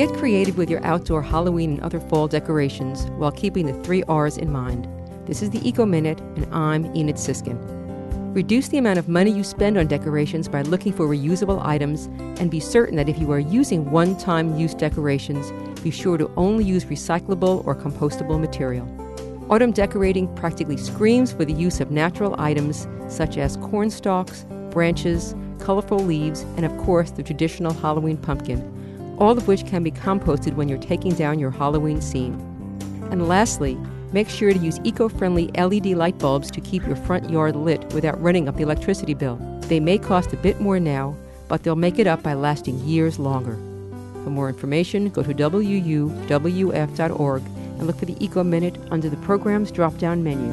Get creative with your outdoor Halloween and other fall decorations while keeping the three R's in mind. This is the Eco Minute, and I'm Enid Sisskin. Reduce the amount of money you spend on decorations by looking for reusable items, and be certain that if you are using one time use decorations, be sure to only use recyclable or compostable material. Autumn decorating practically screams for the use of natural items such as corn stalks, branches, colorful leaves, and of course the traditional Halloween pumpkin, all of which can be composted when you're taking down your Halloween scene. And lastly, Make sure to use eco friendly LED light bulbs to keep your front yard lit without running up the electricity bill. They may cost a bit more now, but they'll make it up by lasting years longer. For more information, go to wuwf.org and look for the Eco Minute under the program's drop down menu.